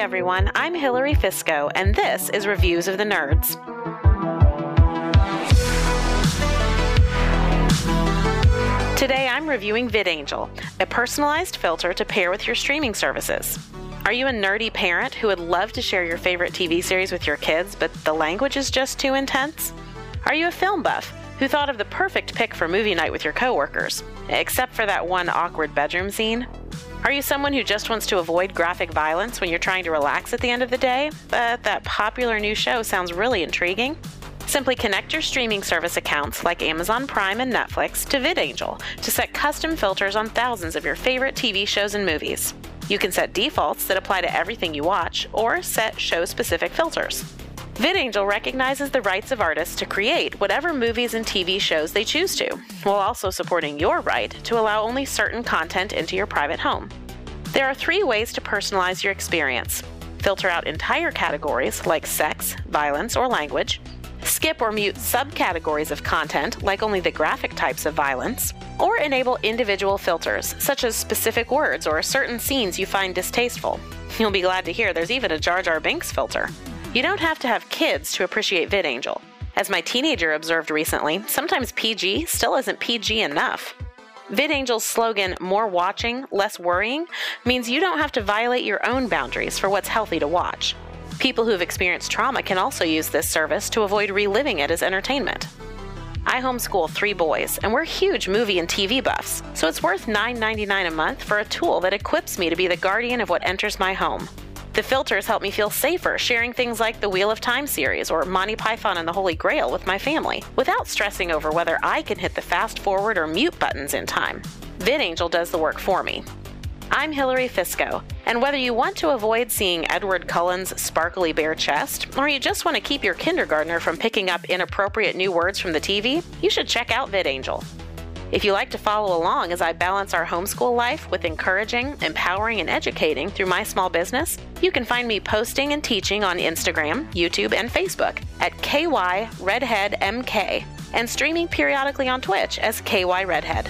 everyone, I'm Hilary Fisco, and this is Reviews of the Nerds. Today I'm reviewing VidAngel, a personalized filter to pair with your streaming services. Are you a nerdy parent who would love to share your favorite TV series with your kids, but the language is just too intense? Are you a film buff who thought of the perfect pick for movie night with your coworkers, except for that one awkward bedroom scene? Are you someone who just wants to avoid graphic violence when you're trying to relax at the end of the day, but that popular new show sounds really intriguing? Simply connect your streaming service accounts like Amazon Prime and Netflix to VidAngel to set custom filters on thousands of your favorite TV shows and movies. You can set defaults that apply to everything you watch or set show specific filters. VidAngel recognizes the rights of artists to create whatever movies and TV shows they choose to, while also supporting your right to allow only certain content into your private home. There are three ways to personalize your experience filter out entire categories like sex, violence, or language, skip or mute subcategories of content, like only the graphic types of violence, or enable individual filters, such as specific words or certain scenes you find distasteful. You'll be glad to hear there's even a Jar Jar Binks filter. You don't have to have kids to appreciate VidAngel. As my teenager observed recently, sometimes PG still isn't PG enough. VidAngel's slogan, more watching, less worrying, means you don't have to violate your own boundaries for what's healthy to watch. People who've experienced trauma can also use this service to avoid reliving it as entertainment. I homeschool three boys, and we're huge movie and TV buffs, so it's worth $9.99 a month for a tool that equips me to be the guardian of what enters my home. The filters help me feel safer sharing things like the Wheel of Time series or Monty Python and the Holy Grail with my family, without stressing over whether I can hit the fast forward or mute buttons in time. VidAngel does the work for me. I'm Hilary Fisco, and whether you want to avoid seeing Edward Cullen's sparkly bare chest, or you just want to keep your kindergartner from picking up inappropriate new words from the TV, you should check out VidAngel. If you like to follow along as I balance our homeschool life with encouraging, empowering, and educating through my small business, you can find me posting and teaching on Instagram, YouTube, and Facebook at KY Redhead MK and streaming periodically on Twitch as KY Redhead.